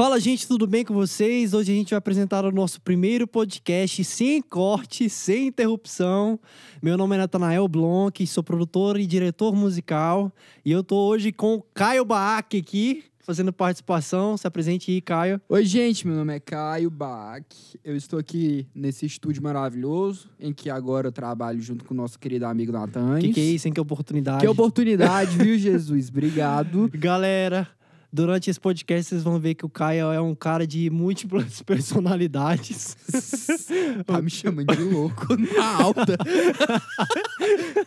Fala, gente, tudo bem com vocês? Hoje a gente vai apresentar o nosso primeiro podcast sem corte, sem interrupção. Meu nome é Natanael Blonk, sou produtor e diretor musical. E eu tô hoje com o Caio Baak aqui, fazendo participação. Se apresente aí, Caio. Oi, gente, meu nome é Caio Bach. Eu estou aqui nesse estúdio maravilhoso, em que agora eu trabalho junto com o nosso querido amigo Natan. Que que é isso, hein? Que oportunidade. Que oportunidade, viu, Jesus? Obrigado. Galera, durante esse podcast vocês vão ver que o Caio é um cara de múltiplas personalidades. Tá me chamando de louco na alta.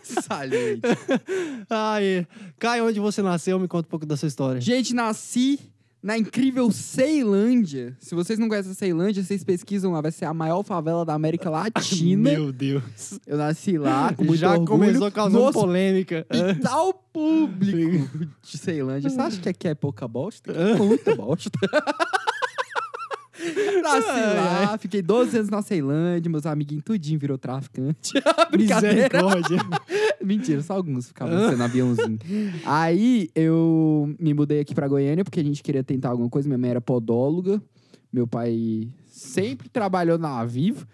Saliente. Ai, Caio, onde você nasceu? Me conta um pouco da sua história. Gente, nasci na incrível Ceilândia. Se vocês não conhecem a Ceilândia, vocês pesquisam lá. Vai ser a maior favela da América Latina. Meu Deus. Eu nasci lá com muito Já orgulho. começou causando no polêmica. hospital público de Ceilândia. Você acha que aqui é pouca bosta? Aqui é muita bosta. Nasci lá, fiquei 12 anos na Ceilândia, meus amiguinhos tudinho virou traficante. Misericórdia. Mentira, só alguns ficavam sendo aviãozinho. Aí eu me mudei aqui pra Goiânia porque a gente queria tentar alguma coisa. Minha mãe era podóloga, meu pai sempre trabalhou na Vivo.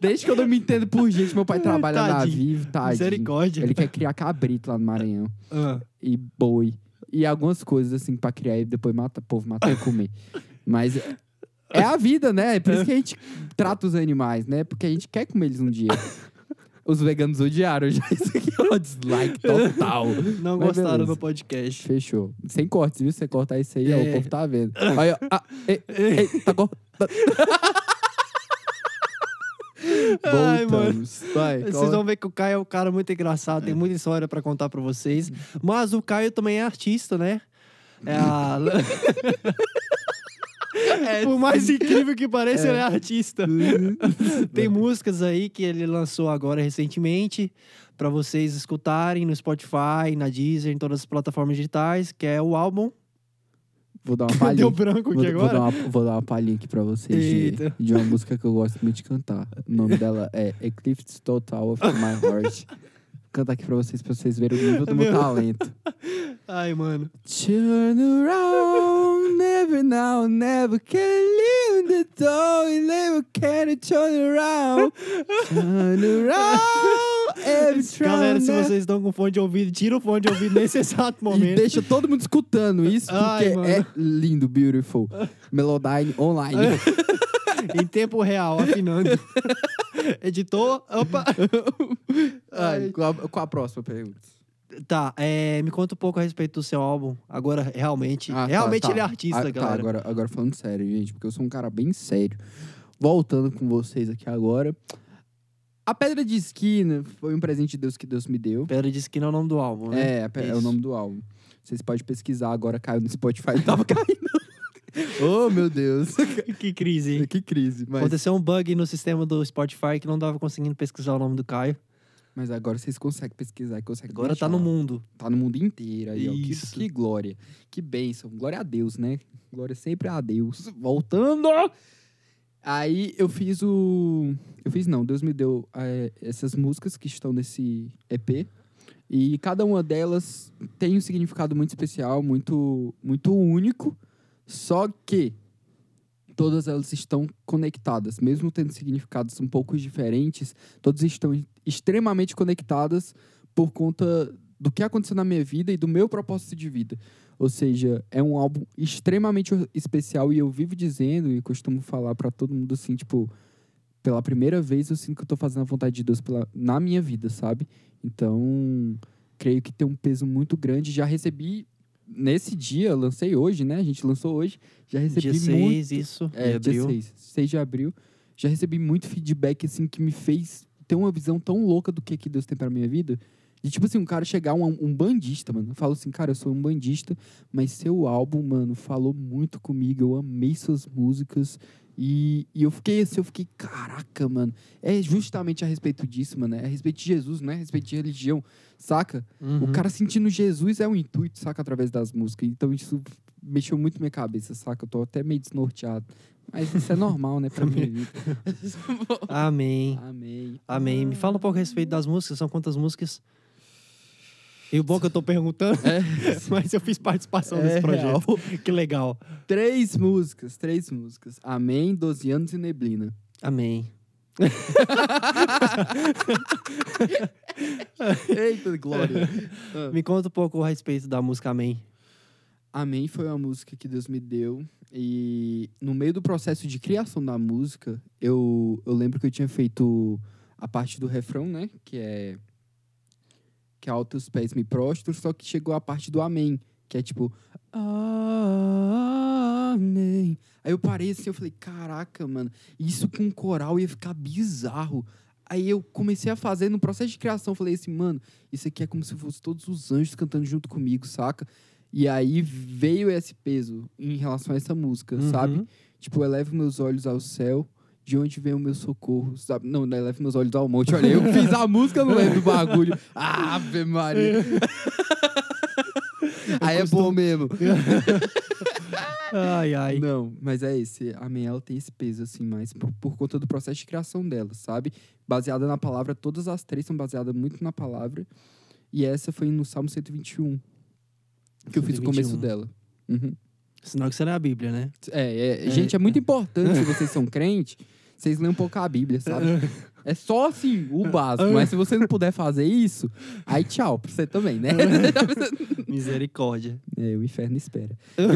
Desde que eu não me entendo por gente, meu pai trabalha na Tadinho. Vivo, tadinho. Misericórdia. Ele quer criar cabrito lá no Maranhão. Ah, E boi. E algumas coisas assim pra criar e depois mata o povo, matar e comer. Mas é- é a vida, né? É por isso que a gente trata os animais, né? Porque a gente quer comer eles um dia. Os veganos odiaram já. Isso aqui é um dislike total. não Mas gostaram beleza. do podcast. Fechou. Sem cortes, viu? Se você cortar isso aí, ó, É. o povo tá vendo. Aí, ó, ah, ei, ei, tá cortando. Ai, Voltamos. Vai, Vocês vão ver que o Caio é um cara muito engraçado, tem muita história pra contar pra vocês. Mas o Caio também é artista, né? É a... Por mais incrível que pareça, ele é artista. Tem músicas aí que ele lançou agora recentemente pra vocês escutarem no Spotify, na Deezer, em todas as plataformas digitais, que é o álbum. Vou dar uma palhinha. Deu branco Vou, aqui vou agora. dar uma, vou dar uma palhinha aqui pra vocês de, de uma música que eu gosto muito de cantar. O nome dela é Eclipse Total of My Heart. Cantar aqui pra vocês, pra vocês verem o nível do meu Meu. talento. Ai, mano. Turn around, never now, never can leave the door, you never can turn around. Turn around, every Galera, se time vocês estão com fone de ouvido, tira o fone de ouvido nesse exato E momento. deixa todo mundo escutando isso, Ai, porque mano. é lindo, beautiful. Melodyne online. em tempo real, afinando. Editor, opa. Ai, qual, a, qual a próxima pergunta? Tá, é, me conta um pouco a respeito do seu álbum. Agora, realmente. Ah, tá, realmente tá. ele é artista, Ah, tá, galera. agora, agora falando sério, gente, porque eu sou um cara bem sério. Voltando com vocês aqui agora. A Pedra de Esquina foi um presente de Deus que Deus me deu. Pedra de Esquina é o nome do álbum, né? É, pe- é o nome do álbum. Vocês podem pesquisar agora, caiu no Spotify, tava caindo. oh, meu Deus. que crise, hein? que crise. Mas, Aconteceu um bug no sistema do Spotify que não tava conseguindo pesquisar o nome do Caio. mas agora vocês conseguem pesquisar e conseguem Agora tá achar. no mundo. Tá no mundo inteiro aí, ó. Que, Isso. que glória. Que bênção. Glória a Deus, né? Glória sempre a Deus. Voltando! Aí eu fiz o. Eu fiz não, Deus me deu eh, essas músicas que estão nesse EP. E cada uma delas tem um significado muito especial, muito, muito único. Só que todas elas estão conectadas, mesmo tendo significados um pouco diferentes, todas estão extremamente conectadas por conta do que aconteceu na minha vida e do meu propósito de vida. Ou seja, é um álbum extremamente especial e eu vivo dizendo e costumo falar pra todo mundo assim, tipo, pela primeira vez eu sinto que eu tô fazendo a vontade de Deus pela, na minha vida, sabe? Então, creio que tem um peso muito grande. Já recebi nesse dia, lancei hoje, né? A gente lançou hoje, já recebi Dia muito 6, isso. é, de dia abril. 6, 6 de abril. Já recebi muito feedback, assim, que me fez ter uma visão tão louca do que, que Deus tem pra minha vida. De, tipo assim, um cara chegar, um, um bandista, mano. Eu falo assim, cara, eu sou um bandista, mas seu álbum, mano, falou muito comigo. Eu amei suas músicas. E, e eu fiquei assim, eu fiquei, caraca, mano. É justamente a respeito disso, mano. É a respeito de Jesus, não é a respeito de religião, saca? Uhum. O cara sentindo Jesus é o intuito, saca? Através das músicas. Então isso mexeu muito minha cabeça, saca? Eu tô até meio desnorteado. Mas isso é normal, né, pra minha vida. Amém. Amém. Amém. Me fala um pouco a respeito das músicas. São quantas músicas? E o bom é que eu tô perguntando, É, mas eu fiz participação É nesse projeto. real. Que legal. três músicas, três músicas. Amém, 12 anos e Neblina. Amém. Eita, glória. Me conta um pouco a respeito da música Amém. Amém foi uma música que Deus me deu. E no meio do processo de criação da música, eu, eu lembro que eu tinha feito a parte do refrão, né? Que é. Que é altos pés me prostro, só que chegou a parte do amém, que é tipo. Amém. Aí eu parei assim, eu falei, caraca, mano, isso com coral ia ficar bizarro. Aí eu comecei a fazer no processo de criação, falei assim, mano, isso aqui é como se fosse todos os anjos cantando junto comigo, saca? E aí veio esse peso em relação a essa música, Uhum. sabe? Tipo, elevo meus olhos ao céu, de onde vem o meu socorro, sabe? Não, não elevo meus olhos ao monte. Olha, eu fiz a música, não lembro do bagulho. Ave Maria. aí é bom mesmo. Ai, ai. Não, mas é esse. A ela tem esse peso, assim, mais por, por conta do processo de criação dela, sabe? Baseada na palavra, todas as três são baseadas muito na palavra. E essa foi no Salmo 121, que eu fiz o começo 121. dela. Uhum. Sinal que você não é a Bíblia, né? É, é, gente, é muito importante, se vocês são crentes, vocês leiam um pouco a Bíblia, sabe? É só, assim, o básico. Mas se você não puder fazer isso, aí tchau pra você também, né? Misericórdia. é, o inferno espera.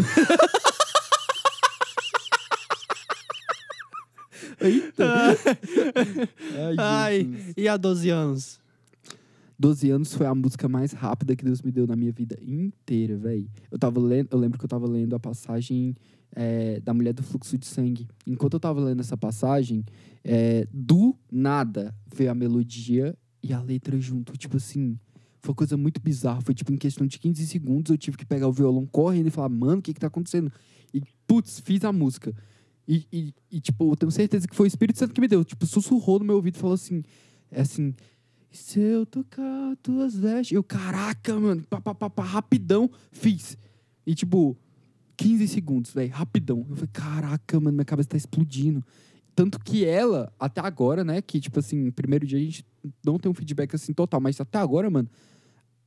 Eita. Ai, Ai, e há 12 anos? 12 anos foi a música mais rápida que Deus me deu na minha vida inteira, velho. Eu tava lendo, eu lembro que eu tava lendo a passagem é, da mulher do fluxo de sangue. Enquanto eu tava lendo essa passagem, é, do nada veio a melodia e a letra junto. Tipo assim, foi uma coisa muito bizarra. Foi tipo em questão de 15 segundos eu tive que pegar o violão correndo e falar, mano, o que que tá acontecendo? E, putz, fiz a música. E, e, e, tipo, eu tenho certeza que foi o Espírito Santo que me deu. Tipo, sussurrou no meu ouvido e falou assim, é assim, se eu tocar tuas vestes. Eu, caraca, mano, pá, pá, pá, pá, rapidão, fiz. E tipo, 15 segundos, velho, rapidão. Eu falei, caraca, mano, minha cabeça tá explodindo. Tanto que ela, até agora, né, que tipo assim, primeiro dia a gente não tem um feedback assim total, mas até agora, mano,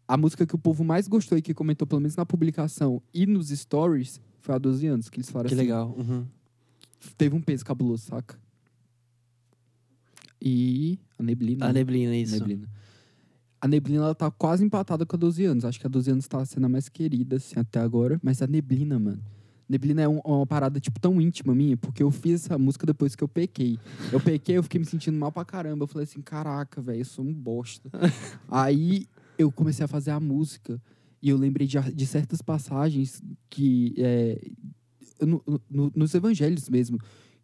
a música que o povo mais gostou e que comentou, pelo menos na publicação e nos stories, foi há 12 anos, que eles falaram Que assim, legal. Uhum. teve um peso cabuloso, saca? E a neblina. A né? neblina, isso. Neblina. A Neblina, ela tá quase empatada com a 12 anos. Acho que a 12 anos tá sendo a mais querida, assim, até agora. Mas a Neblina, mano. Neblina é um- uma parada, tipo, tão íntima minha, porque eu fiz essa música depois que eu pequei. Eu pequei, eu fiquei me sentindo mal pra caramba. Eu falei assim, caraca, velho, eu sou um bosta. Aí eu comecei a fazer a música e eu lembrei de, de certas passagens que... é, no- no- nos evangelhos mesmo,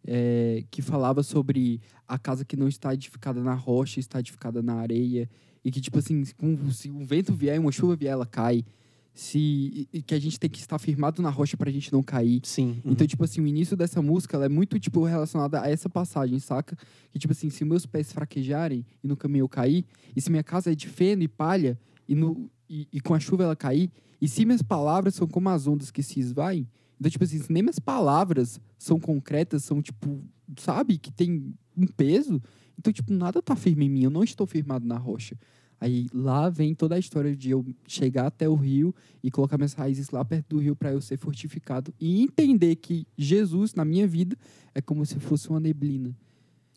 é, que falava sobre a casa que não está edificada na rocha, está edificada na areia. E que, tipo assim, com- se um vento vier, uma chuva vier, ela cai. Se, que a gente tem que estar firmado na rocha pra gente não cair. Sim. uhum. Então, tipo assim, o início dessa música, ela é muito, tipo, relacionada a essa passagem, saca? Que, tipo assim, se meus pés fraquejarem e no caminho eu cair, e se minha casa é de feno e palha, e, no, e, e com a chuva ela cair, e se minhas palavras são como as ondas que se esvaem, então, tipo assim, se nem minhas palavras são concretas, são, tipo, sabe? Que tem um peso, então, tipo, nada tá firme em mim, eu não estou firmado na rocha. Aí lá vem toda a história de eu chegar até o rio e colocar minhas raízes lá perto do rio para eu ser fortificado e entender que Jesus na minha vida é como se fosse uma neblina.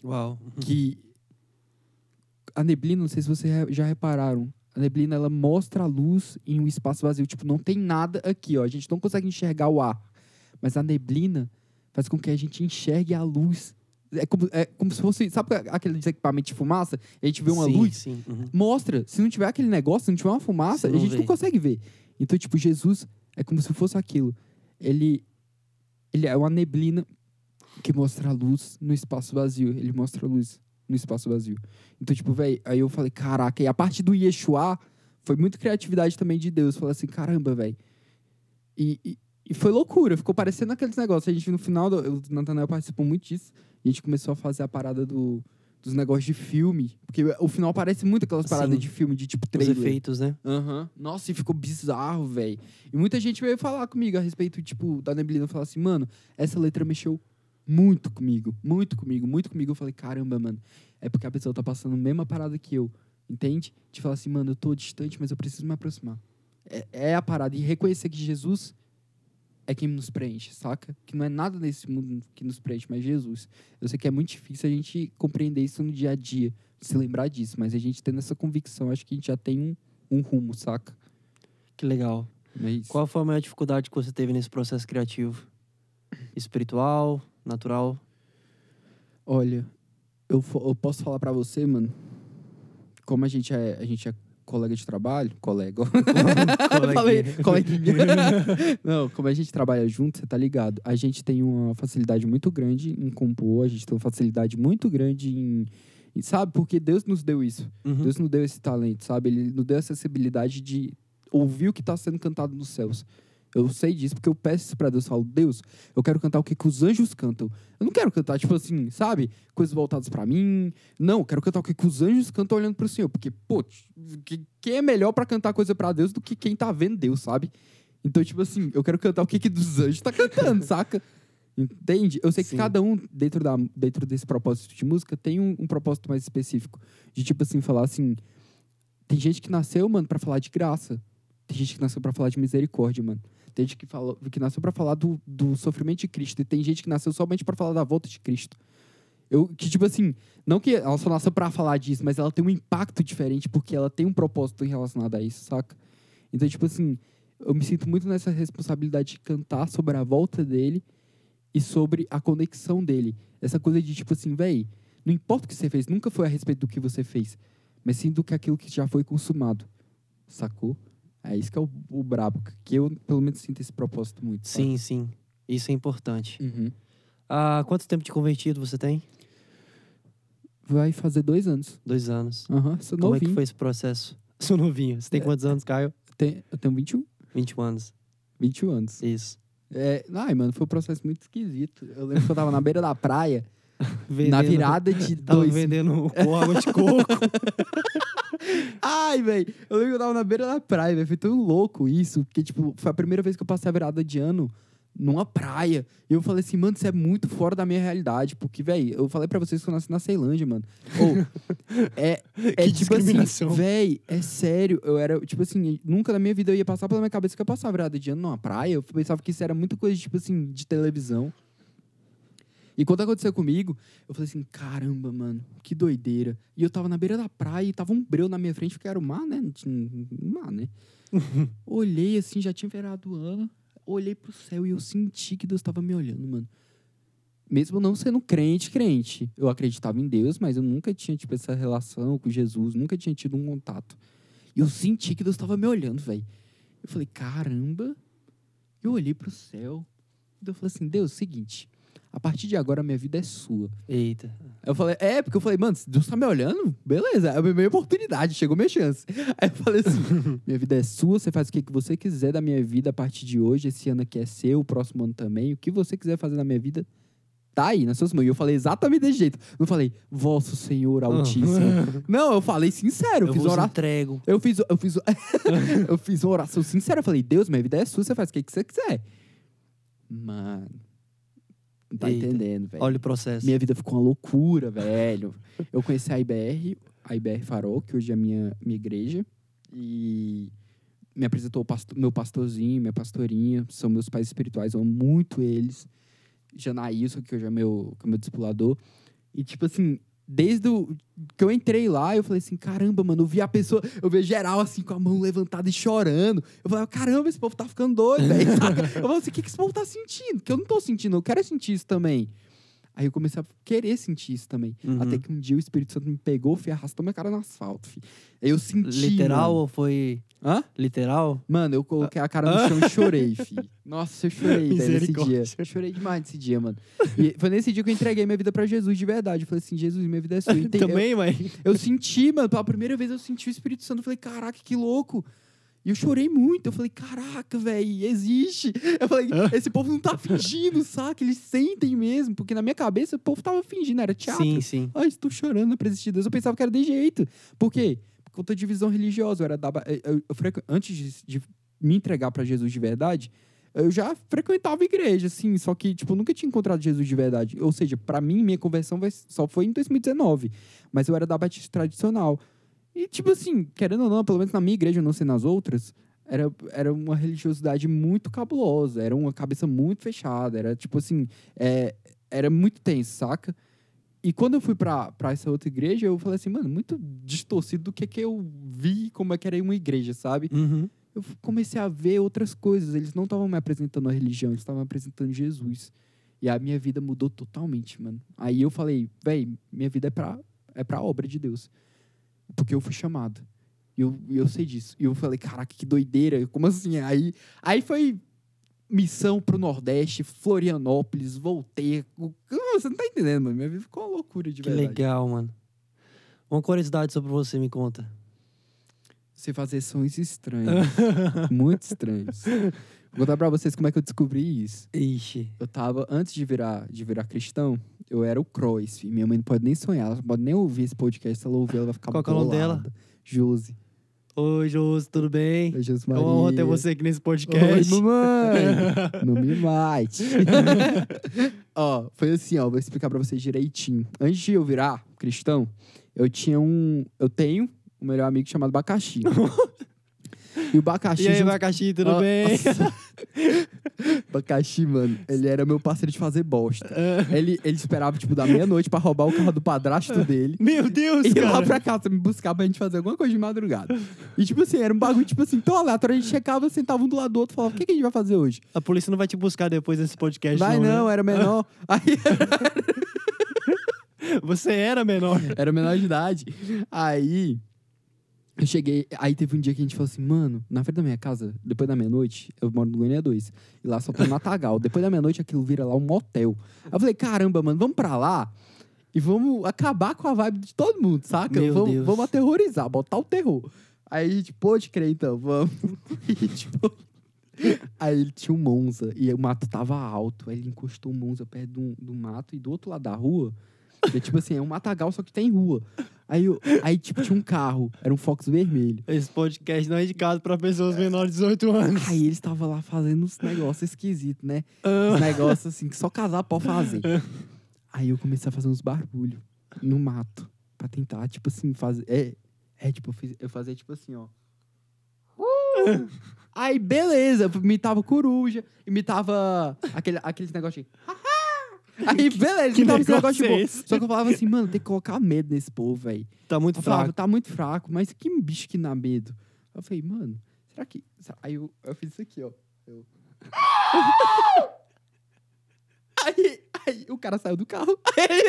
Uau. Que a neblina, não sei se vocês já repararam, a neblina ela mostra a luz em um espaço vazio, tipo, não tem nada aqui, ó, a gente não consegue enxergar o ar, mas a neblina faz com que a gente enxergue a luz. É como, é como se fosse, sabe aquele equipamento de fumaça? A gente vê uma sim, luz Sim. uhum. mostra. Se não tiver aquele negócio, se não tiver uma fumaça, a gente vê. não consegue ver. Então, tipo, Jesus é como se fosse aquilo. Ele, ele é uma neblina que mostra a luz no espaço vazio. Ele mostra a luz no espaço vazio. Então, tipo, velho, aí eu falei, caraca, e a parte do Yeshua foi muito criatividade também de Deus. Falei assim, caramba, velho. E, e, e foi loucura, ficou parecendo aqueles negócios. A gente, no final, do, o Nathanael participou muito disso. A gente começou a fazer a parada do, dos negócios de filme. Porque o final parece muito aquelas paradas Sim. de filme, de tipo Os trailer. efeitos, né? Aham. Nossa, e ficou bizarro, velho. E muita gente veio falar comigo a respeito, tipo, da neblina. Falar assim, mano, essa letra mexeu muito comigo. Muito comigo, muito comigo. Eu falei, caramba, mano. É porque a pessoa tá passando a mesma parada que eu. Entende? De falar assim, mano, eu tô distante, mas eu preciso me aproximar. É, é a parada. E reconhecer que Jesus é quem nos preenche, saca? Que não é nada nesse mundo que nos preenche, mas Jesus. Eu sei que é muito difícil a gente compreender isso no dia a dia, se lembrar disso, mas a gente tendo essa convicção, acho que a gente já tem um, um rumo, saca? Que legal. É. Qual foi a maior dificuldade que você teve nesse processo criativo? Espiritual, natural? Olha, eu, eu posso falar pra você, mano, como a gente é, a gente é colega de trabalho, colega, Coleguinha. falei, coleguinha. Não, como a gente trabalha junto, você tá ligado? A gente tem uma facilidade muito grande em compor, a gente tem uma facilidade muito grande em, em- sabe? Porque Deus nos deu isso. Uhum. Deus nos deu esse talento, sabe? Ele nos deu essa acessibilidade de ouvir o que está sendo cantado nos céus. Eu sei disso porque eu peço isso pra Deus. Eu falo, Deus, eu quero cantar o que, que os anjos cantam. Eu não quero cantar, tipo assim, sabe? Coisas voltadas pra mim. Não, eu quero cantar o que, que os anjos cantam olhando pro Senhor. Porque, pô, que- quem é melhor pra cantar coisa pra Deus do que quem tá vendo Deus, sabe? Então, tipo assim, eu quero cantar o que, que dos anjos tá cantando, saca? Entende? Eu sei que Sim. cada um, dentro, da, dentro desse propósito de música, tem um, um propósito mais específico. De, tipo assim, falar assim... Tem gente que nasceu, mano, pra falar de graça. Tem gente que nasceu pra falar de misericórdia, mano. Tem gente que, falou, que nasceu pra falar do, do sofrimento de Cristo. E tem gente que nasceu somente pra falar da volta de Cristo. Eu, que, tipo assim, não que ela só nasceu pra falar disso, mas ela tem um impacto diferente porque ela tem um propósito relacionado a isso, saca? Então, tipo assim, eu me sinto muito nessa responsabilidade de cantar sobre a volta dele e sobre a conexão dele. Essa coisa de, tipo assim, véi, não importa o que você fez, nunca foi a respeito do que você fez, mas sim do que aquilo que já foi consumado. Sacou? É isso que é o, o brabo, que eu, pelo menos, sinto esse propósito muito. Sim, sim. Isso é importante. Uhum. Ah, quanto tempo de convertido você tem? Vai fazer dois anos. Dois anos. Aham, sou Como é que foi esse processo? Sou novinho. Você tem quantos anos, Caio? Tem- eu tenho 21, 21 anos. 21 anos. Isso. É, ai, mano, foi um processo muito esquisito. Eu lembro que eu tava na beira da praia, na Vendendo- virada de Tava dois... vendendo água de coco. Ai, velho, eu lembro que eu tava na beira da praia, velho. Foi tão louco isso, porque, tipo, foi a primeira vez que eu passei a virada de ano numa praia. E eu falei assim, mano, isso é muito fora da minha realidade. Porque, velho, eu falei pra vocês que eu nasci na Ceilândia, mano. Ou, é, é Que tipo assim, velho, é sério. Eu era, tipo assim, nunca na minha vida eu ia passar pela minha cabeça que eu ia passar a virada de ano numa praia. Eu pensava que isso era muita coisa, tipo assim, de televisão. E quando aconteceu comigo, eu falei assim, caramba, mano, que doideira. E eu tava na beira da praia e tava um breu na minha frente, porque era o mar, né? Não tinha mar, né? Olhei assim, já tinha virado o ano. Olhei pro céu e eu senti que Deus tava me olhando, mano. Mesmo não sendo crente, crente. Eu acreditava em Deus, mas eu nunca tinha, tipo, essa relação com Jesus, nunca tinha tido um contato. E eu senti que Deus tava me olhando, velho. Eu falei, caramba. Eu olhei pro céu. Eu falei assim, Deus, seguinte. A partir de agora, minha vida é sua. Eita. Eu falei, é, porque eu falei, mano, se Deus tá me olhando, beleza, é a minha oportunidade, chegou minha chance. Aí eu falei assim, minha vida é sua, você faz o que você quiser da minha vida a partir de hoje, esse ano aqui é seu, o próximo ano também, o que você quiser fazer na minha vida, tá aí, nas suas mãos. E eu falei exatamente desse jeito. Não falei, vosso Senhor Altíssimo. Não, eu falei sincero, eu, Eu fiz oração. entrego. Eu fiz, eu fiz, eu fiz uma oração sincera. Eu falei, Deus, minha vida é sua, você faz o que você quiser. Mano, não tá Eita. entendendo, velho. Olha o processo. Minha vida ficou uma loucura, velho. Eu conheci a IBR, a IBR Farol, que hoje é a minha, minha igreja. E me apresentou o pasto- meu pastorzinho, minha pastorinha. São meus pais espirituais, eu amo muito eles. Janaílson, que hoje é meu, que é meu discipulador. E, tipo assim, desde o, que eu entrei lá, eu falei assim, caramba, mano, eu vi a pessoa, eu vi geral, assim, com a mão levantada e chorando. Eu falei, caramba, esse povo tá ficando doido, velho. Eu falei assim, o que, que esse povo tá sentindo? Que eu não tô sentindo, eu quero sentir isso também. Aí eu comecei a querer sentir isso também. Uhum. Até que um dia o Espírito Santo me pegou, filho, arrastou minha cara no asfalto, filho. Aí eu senti. Literal Mano. ou foi Hã? literal? Mano, eu coloquei a cara no chão e chorei, filho. Nossa, eu chorei velho, dia. Eu chorei demais nesse dia, mano. E foi nesse dia que eu entreguei minha vida pra Jesus de verdade. Eu falei assim, Jesus, minha vida é sua. Também, mãe? Eu, eu senti, mano, pela primeira vez eu senti o Espírito Santo. Eu falei, caraca, que louco. E eu chorei muito. Eu falei, caraca, velho, existe. Eu falei, esse povo não tá fingindo, saca? Eles sentem mesmo. Porque na minha cabeça o povo tava fingindo, era teatro. Sim, sim. Ai, estou chorando na presença de Deus. Eu pensava que era de jeito. Por quê? Por conta de visão religiosa. Eu era da, eu, eu frequ- antes de, de me entregar pra Jesus de verdade, eu já frequentava igreja, assim, só que, tipo, eu nunca tinha encontrado Jesus de verdade. Ou seja, pra mim, minha conversão só foi em 2019. Mas eu era da Batista tradicional. E, tipo assim, querendo ou não, pelo menos na minha igreja, não sei nas outras, era, era uma religiosidade muito cabulosa, era uma cabeça muito fechada, era tipo assim, é, era muito tenso, saca? E quando eu fui pra, pra essa outra igreja, eu falei assim, mano, muito distorcido do que, que eu vi como é que era uma igreja, sabe? Uhum. Eu comecei a ver outras coisas. Eles não estavam me apresentando a religião, eles estavam me apresentando Jesus. E a minha vida mudou totalmente, mano. Aí eu falei, véi, minha vida é pra, é pra obra de Deus. Porque eu fui chamado. E eu, eu sei disso. E eu falei, caraca, que doideira. Como assim? Aí, aí foi missão pro Nordeste, Florianópolis, voltei. Você não tá entendendo, mano. Minha vida ficou uma loucura de Que verdade. legal, mano. Uma curiosidade sobre você, me conta. Você fazer sons estranhos. muito estranhos. Vou contar pra vocês como é que eu descobri isso. Ixi. Eu tava, antes de virar, de virar cristão, eu era o filho. Minha mãe não pode nem sonhar, ela não pode nem ouvir esse podcast. Se ela ouvir, ela vai ficar Qual que é o nome dela? bolada. Josi. Oi, Josi, tudo bem? Oi, Josi É Maria. uma honra ter você aqui nesse Oi, podcast. mamãe! não me mate. ó, foi assim, ó, vou explicar pra vocês direitinho. Antes de eu virar cristão, eu tinha um... Eu tenho um melhor amigo chamado Bacaxi. e o Bacaxi... E aí, junto- tudo Ó, bem? Bacaxi, mano, ele era meu parceiro de fazer bosta. Ele, ele esperava, tipo, da meia-noite pra roubar o carro do padrasto dele. Meu Deus, E ir lá cara. pra casa me buscar pra gente fazer alguma coisa de madrugada. E, tipo assim, era um bagulho, tipo assim, tão aleatório. A gente checava, sentava um do lado do outro e falava: o que, que a gente vai fazer hoje? A polícia não vai te buscar depois desse podcast, vai não, não, né? era menor. Aí Você era menor. era menor de idade. Aí. Eu cheguei, aí teve um dia que a gente falou assim, mano, na frente da minha casa, depois da meia-noite, eu moro no Goiânia 2, e lá só tem um Matagal. depois da meia-noite aquilo vira lá um motel. Aí eu falei, caramba, mano, vamos pra lá e vamos acabar com a vibe de todo mundo, saca? Meu vamos, Deus. vamos aterrorizar, botar o terror. Aí a gente pôde crer, então, vamos. E, tipo, aí ele tinha um Monza e o mato tava alto. Aí ele encostou o Monza perto do, do mato e do outro lado da rua, é tipo assim, é um matagal, só que tem rua. Aí, aí tipo, tinha um carro, era um Fox vermelho. Esse podcast não é indicado pra pessoas menores de 18 anos. Aí ele estava lá fazendo uns negócios esquisitos, né? Ah. Uns negócios assim que só casar pode fazer. Aí eu comecei a fazer uns barulhos no mato. Pra tentar, tipo assim, fazer. É, é tipo, eu, fiz- eu fazia tipo assim, ó. Uh! Aí, beleza, eu imitava coruja, imitava aquele, aqueles negócios de. Aí, beleza, Que imitava esse negócio de negócio é boa. esse? Só que eu falava assim, mano, tem que colocar medo nesse povo, velho. Tá muito Eu falava, fraco. tá muito fraco, mas que bicho que dá medo. Eu falei, mano, será que. Aí eu, eu fiz isso aqui, ó. Eu- Aí, aí o cara saiu do carro. Ele,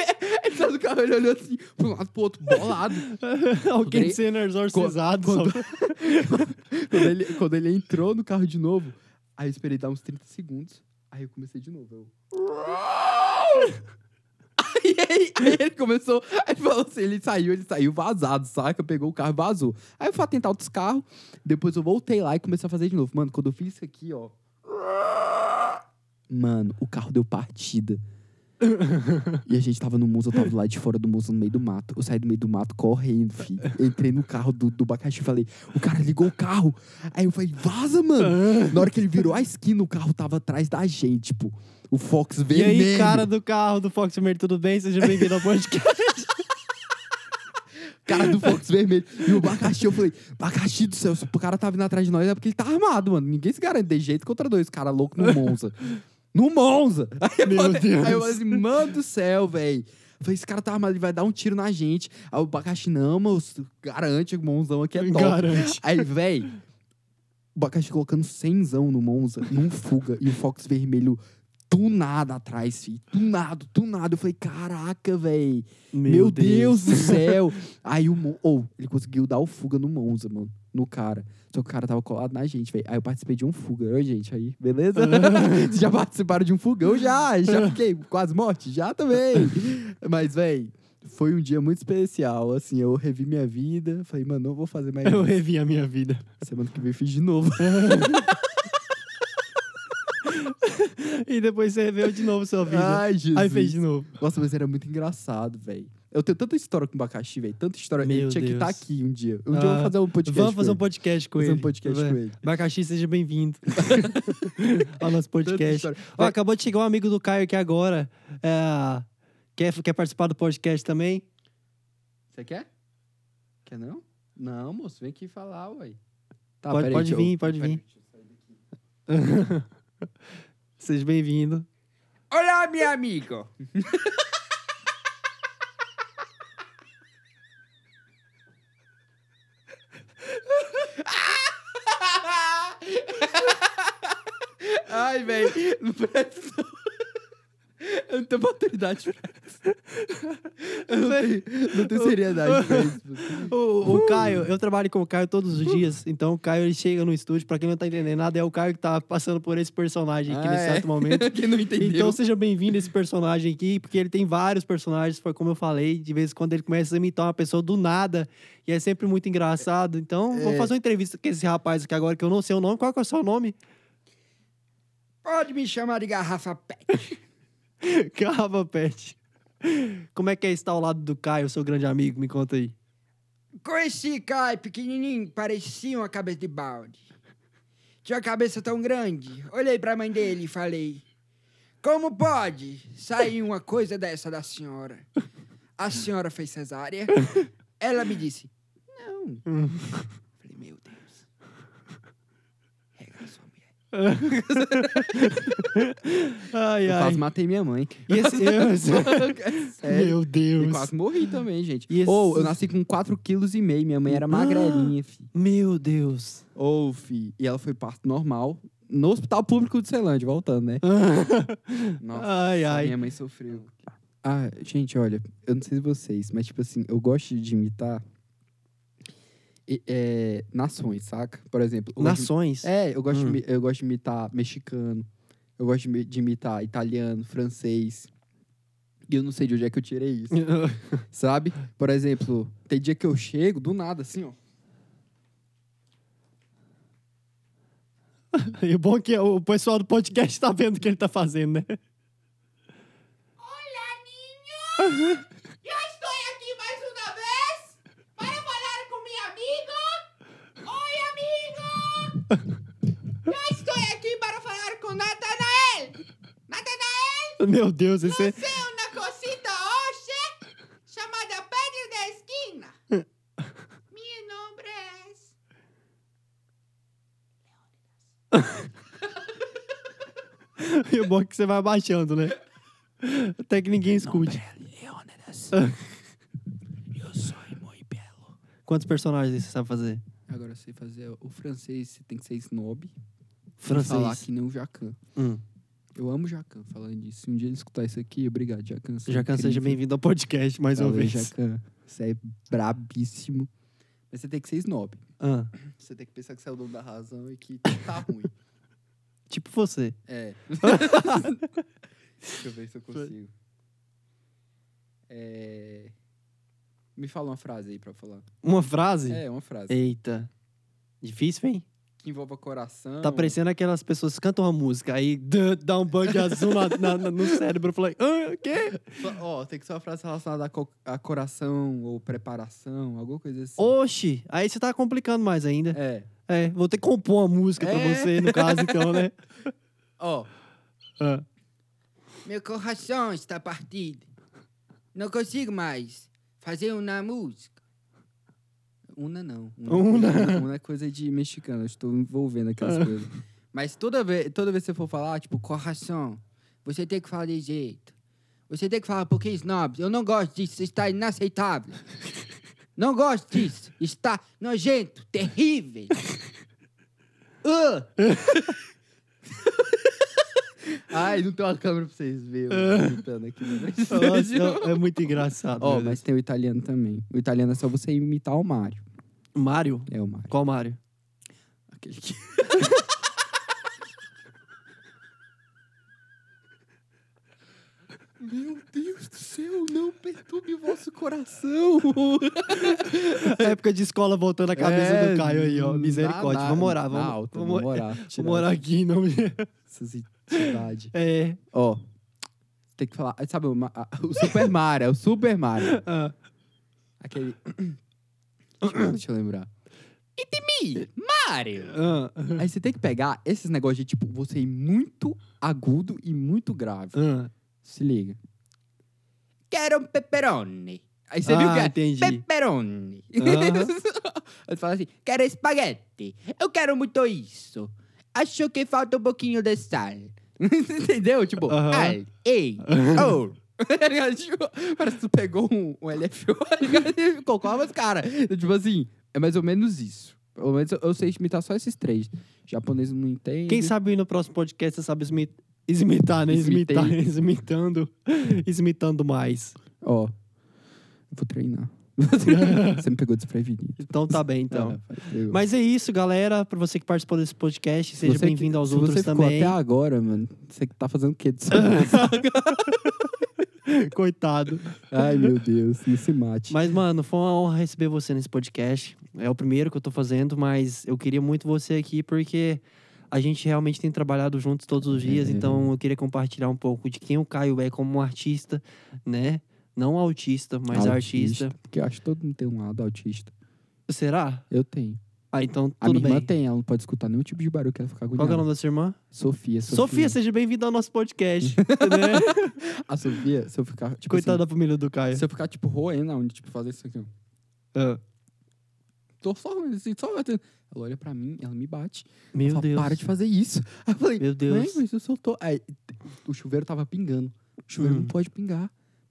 ele saiu do carro, ele olhou assim, pra um lado pro outro, bolado. Alguém sendo exorcizado. quando- quando, ele, quando ele entrou no carro de novo, aí eu esperei dar uns 30 segundos. Aí eu comecei de novo. Eu... Aí, aí, aí ele começou, aí ele falou assim, ele saiu, ele saiu vazado, saca? Pegou o carro e vazou. Aí eu fui tentar outros carros, depois eu voltei lá e comecei a fazer de novo. Mano, quando eu fiz isso aqui, ó. Mano, o carro deu partida. e a gente tava no Monza, eu tava lado de fora do Monza, no meio do mato. Eu saí do meio do mato correndo, filho. Entrei no carro do, do Bacaxi e falei, o cara ligou o carro. Aí eu falei, vaza, mano. Na hora que ele virou a esquina, o carro tava atrás da gente, tipo, o Fox E vermelho. aí, cara do carro do Fox Vermelho, tudo bem? Seja bem-vindo ao podcast. cara do Fox vermelho. E o abacaxi, eu falei, abacaxi do céu, se o cara tá vindo atrás de nós é porque ele tá armado, mano. Ninguém se garante de jeito contra dois caras loucos no Monza. no Monza! Aí eu, Meu falei, Deus. aí eu falei assim, mano do céu, velho. Eu falei, esse cara tá armado, ele vai dar um tiro na gente. Aí o abacaxi, não, moço, garante, o Monzão aqui é top. Garante. Aí, velho, o abacaxi colocando cenzão no Monza, num fuga, e o Fox vermelho tunado atrás, filho. Tunado, tunado. Eu falei, caraca, velho. Meu, Deus. do céu! Aí o Mon... Ou, ele conseguiu dar o fuga no Monza, mano. No cara. Só que o cara tava colado na gente, velho. Aí eu participei de um fuga. Oi, gente, aí, beleza? Vocês já participaram de um fogão? Já! Já fiquei quase morte? Já também! Mas, velho, foi um dia muito especial. Assim, eu revi minha vida. Falei, mano, não vou fazer mais Eu isso. revi a minha vida. Semana que vem fiz de novo. E depois você reveu de novo sua vida. Ai, Jesus. Aí fez de novo. Nossa, mas era muito engraçado, velho. Eu tenho tanta história com abacaxi, velho. Tanta história. Meu ele tinha que Deus. estar aqui um dia. Um dia eu Ah, vou fazer um podcast. Vamos fazer um podcast com Fazer ele. um podcast com ele. Bacaxi, seja bem-vindo ao nosso podcast. Ó, acabou de chegar um amigo do Caio aqui agora. É, quer, quer participar do podcast também? Você quer? Quer não? Não, moço, vem aqui falar, ué. Tá, Pode- pode eu- vir, pode peraí, vir. deixa eu sair daqui. Seja bem-vindo. Olá, meu amigo. Ai, velho. Eu não tenho maturidade pra isso. Eu não tenho, não tenho seriedade pra isso. O, o Caio, eu trabalho com o Caio todos os dias, então o Caio ele chega no estúdio, pra quem não tá entendendo nada, é o Caio que tá passando por esse personagem aqui Ah, nesse é? certo momento. Quem não entendeu. Então seja bem-vindo esse personagem aqui, porque ele tem vários personagens, foi como eu falei, de vez em quando ele começa a imitar uma pessoa do nada, e é sempre muito engraçado. Então, vamos É. fazer uma entrevista com esse rapaz aqui agora, que eu não sei o nome. Qual que é o seu nome? Pode me chamar de garrafa pet. Garrafa Pet. Como é que é estar ao lado do Caio, seu grande amigo? Me conta aí. Conheci Kai, pequenininho, parecia uma cabeça de balde. Tinha uma cabeça tão grande. Olhei pra mãe dele e falei: Como pode sair uma coisa dessa da senhora? A senhora fez cesárea? Ela me disse: Não. Falei: Meu Deus. Rega sua mulher. Ai, Eu ai. quase matei minha mãe. E esse... Sério. Meu Deus. quase morri também, gente. E Ou, esse- eu nasci com 4,5 kg. Minha mãe era magrelinha, fi. Meu Deus. Ou, fi. E ela foi parto normal no Hospital Público de Celândia, voltando, né? Nossa, Ai, ai. minha mãe sofreu. Ah, gente, olha, eu não sei se vocês, mas, tipo assim, eu gosto de imitar é, nações, saca? Por exemplo... gosto de- Nações. É, eu gosto, Hum. de, eu gosto de imitar mexicano. Eu gosto de imitar italiano, francês. E eu não sei de onde é que eu tirei isso. Sabe? Por exemplo, tem dia que eu chego do nada, assim, ó. E o bom é que o pessoal do podcast tá vendo o que ele tá fazendo, né? Olá, ninho! Eu estou aqui mais uma vez para falar com meu amigo. Oi, amigo! Eu estou aqui para falar com Natanael. Natanael, Meu Deus, esse é... você é uma cosita hoje chamada Pedro da Esquina. Meu nome é... E o bom é que você vai baixando, né? Até que ninguém escute. Leônidas. Eu sou muito belo. Quantos personagens você sabe fazer? Agora sei fazer o francês, você tem que ser snob. e Francês. falar que nem o Jacan. Hum. Eu amo Jacan falando disso. Se um dia ele escutar isso aqui, obrigado, Jacan. é Jacan, seja bem-vindo ao podcast mais uma Valeu, vez. Jacan. Você é brabíssimo. Mas você tem que ser snob. Ah, Você tem que pensar que você é o dono da razão e que tá ruim. tipo você. É. Deixa eu ver se eu consigo. É... Me fala uma frase aí pra falar. Uma frase? É, uma frase. Eita. Difícil, hein? Que envolva coração. Tá parecendo aquelas pessoas que cantam uma música, aí dá um bug azul na- na- no cérebro. Eu falei, ah, o quê? Ó, tem que ser uma frase relacionada a, co- a coração ou preparação, alguma coisa assim. Oxi, aí você tá complicando mais ainda. É. É, vou ter que compor uma música pra É. você, no caso, então, né? Ó, Ah. Meu coração está partido. Não consigo mais fazer uma música. una não. Una. é coisa- Una é coisa de mexicano, estou envolvendo aquelas Ah. coisas. Mas toda vez, toda vez que você for falar, tipo, coração, Você tem que falar de jeito. Você tem que falar pouquinho snob. Eu não gosto disso. Está inaceitável. Não gosto disso. Está nojento, terrível. Uh! Ai, não tem uma câmera pra vocês verem eu gritando aqui no Nossa, é, é muito engraçado. Ó, meu mas tem o italiano também. O italiano é só você imitar o Mário. Deus. Mário? É o Mário. Qual Mário? Aquele que... Meu Deus do céu, não perturbe o vosso coração. Época de escola voltando a cabeça É, do Caio aí, ó. Misericórdia. vamos morar, vamos, alta, vamos, vamos morar. vamos morar aqui, não. Essas entidades. É. Ó, tem que falar. Sabe o, Ma- o Super Mario? É o Super Mario. ah. Aquele. Deixa eu, deixa eu lembrar. It's me, Mario! Ah, Aí você tem que pegar esses negócios de tipo, você ir muito agudo e muito grave. ah. Se liga. Quero um pepperoni. Aí você viu Ah, que é entendi. pepperoni. Aham. Ele fala assim, Quero espaguete. Eu quero muito isso. Acho que falta um pouquinho de sal. entendeu? Tipo, Aham. ai, ei, oh. Tá ligado? Tipo, Parece que tu pegou um, um LFO tá ligado? e colocou umas cara. Tipo assim, é mais ou menos isso. Pelo menos eu, eu sei imitar só esses três. Japonês não entende. Quem sabe no próximo podcast você sabe esmi- esmitar, né? Esmitei. Esmitar, esmitando, esmitando mais. Ó, eu vou treinar. Você me pegou desprevenido. Então tá bem, então. Pegou. Mas é isso, galera. Pra você que participou desse podcast, Se seja bem-vindo aos outros você ficou também. até agora, mano, você que tá fazendo o quê? seu- Coitado. Ai, meu Deus, não se mate. Mas, mano, foi uma honra receber você nesse podcast. É o primeiro que eu tô fazendo, mas eu queria muito você aqui porque a gente realmente tem trabalhado juntos todos os dias, É. então eu queria compartilhar um pouco de quem o Caio é como um artista, né? Não autista, mas artista. Porque eu acho que todo mundo tem um lado autista. Será? Eu tenho. Ah, então A tudo minha irmã bem. tem, ela não pode escutar nenhum tipo de barulho que ela fica agoniada. Qual que é o nome da sua irmã? Sofia, Sofia. Seja bem-vinda ao nosso podcast. né? A Sofia, se eu ficar, tipo Coitada assim, da família do Caio. se eu ficar, tipo, roendo, onde, tipo, fazer isso aqui, ó. Ah, Tô só, assim, só batendo. Ela olha pra mim, ela me bate. meu fala, Deus. para de fazer isso. Aí eu falei, Meu mãe, Deus. mas eu só tô... Aí, o chuveiro tava pingando. O chuveiro Hum. não pode pingar,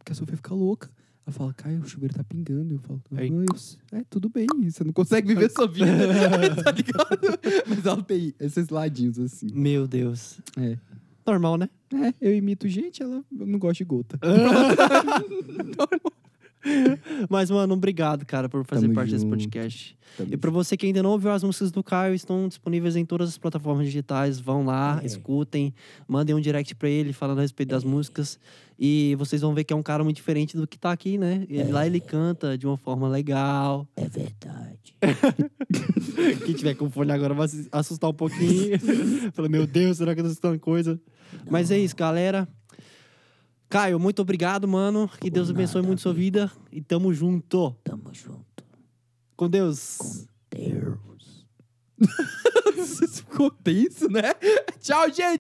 porque a Sofia fica louca. Ela fala, Caio, o chuveiro tá pingando. Eu falo, "Ah, eu é, tudo bem, você não consegue viver sua vida, tá ligado? Mas ela tem esses ladinhos, assim. Meu Deus. É. Normal, né? É, eu imito gente, ela eu não gosta de gota. Mas, mano, obrigado, cara, por fazer Tamo parte desse junto. podcast. Tamo E pra você que ainda não ouviu as músicas do Caio, estão disponíveis em todas as plataformas digitais. Vão lá, É. escutem, mandem um direct pra ele falando a respeito das músicas. E vocês vão ver que é um cara muito diferente do que tá aqui, né? Ele- Lá ele canta de uma forma legal. É verdade. Quem tiver com fone agora vai assustar um pouquinho. Fala, meu Deus, será que eu tô assustando coisa? Mas é isso, galera. Caio, muito obrigado, mano. Que Deus abençoe muito sua vida. E tamo junto. Tamo junto. Com Deus. Deus. Ficou tenso, né? Tchau, gente!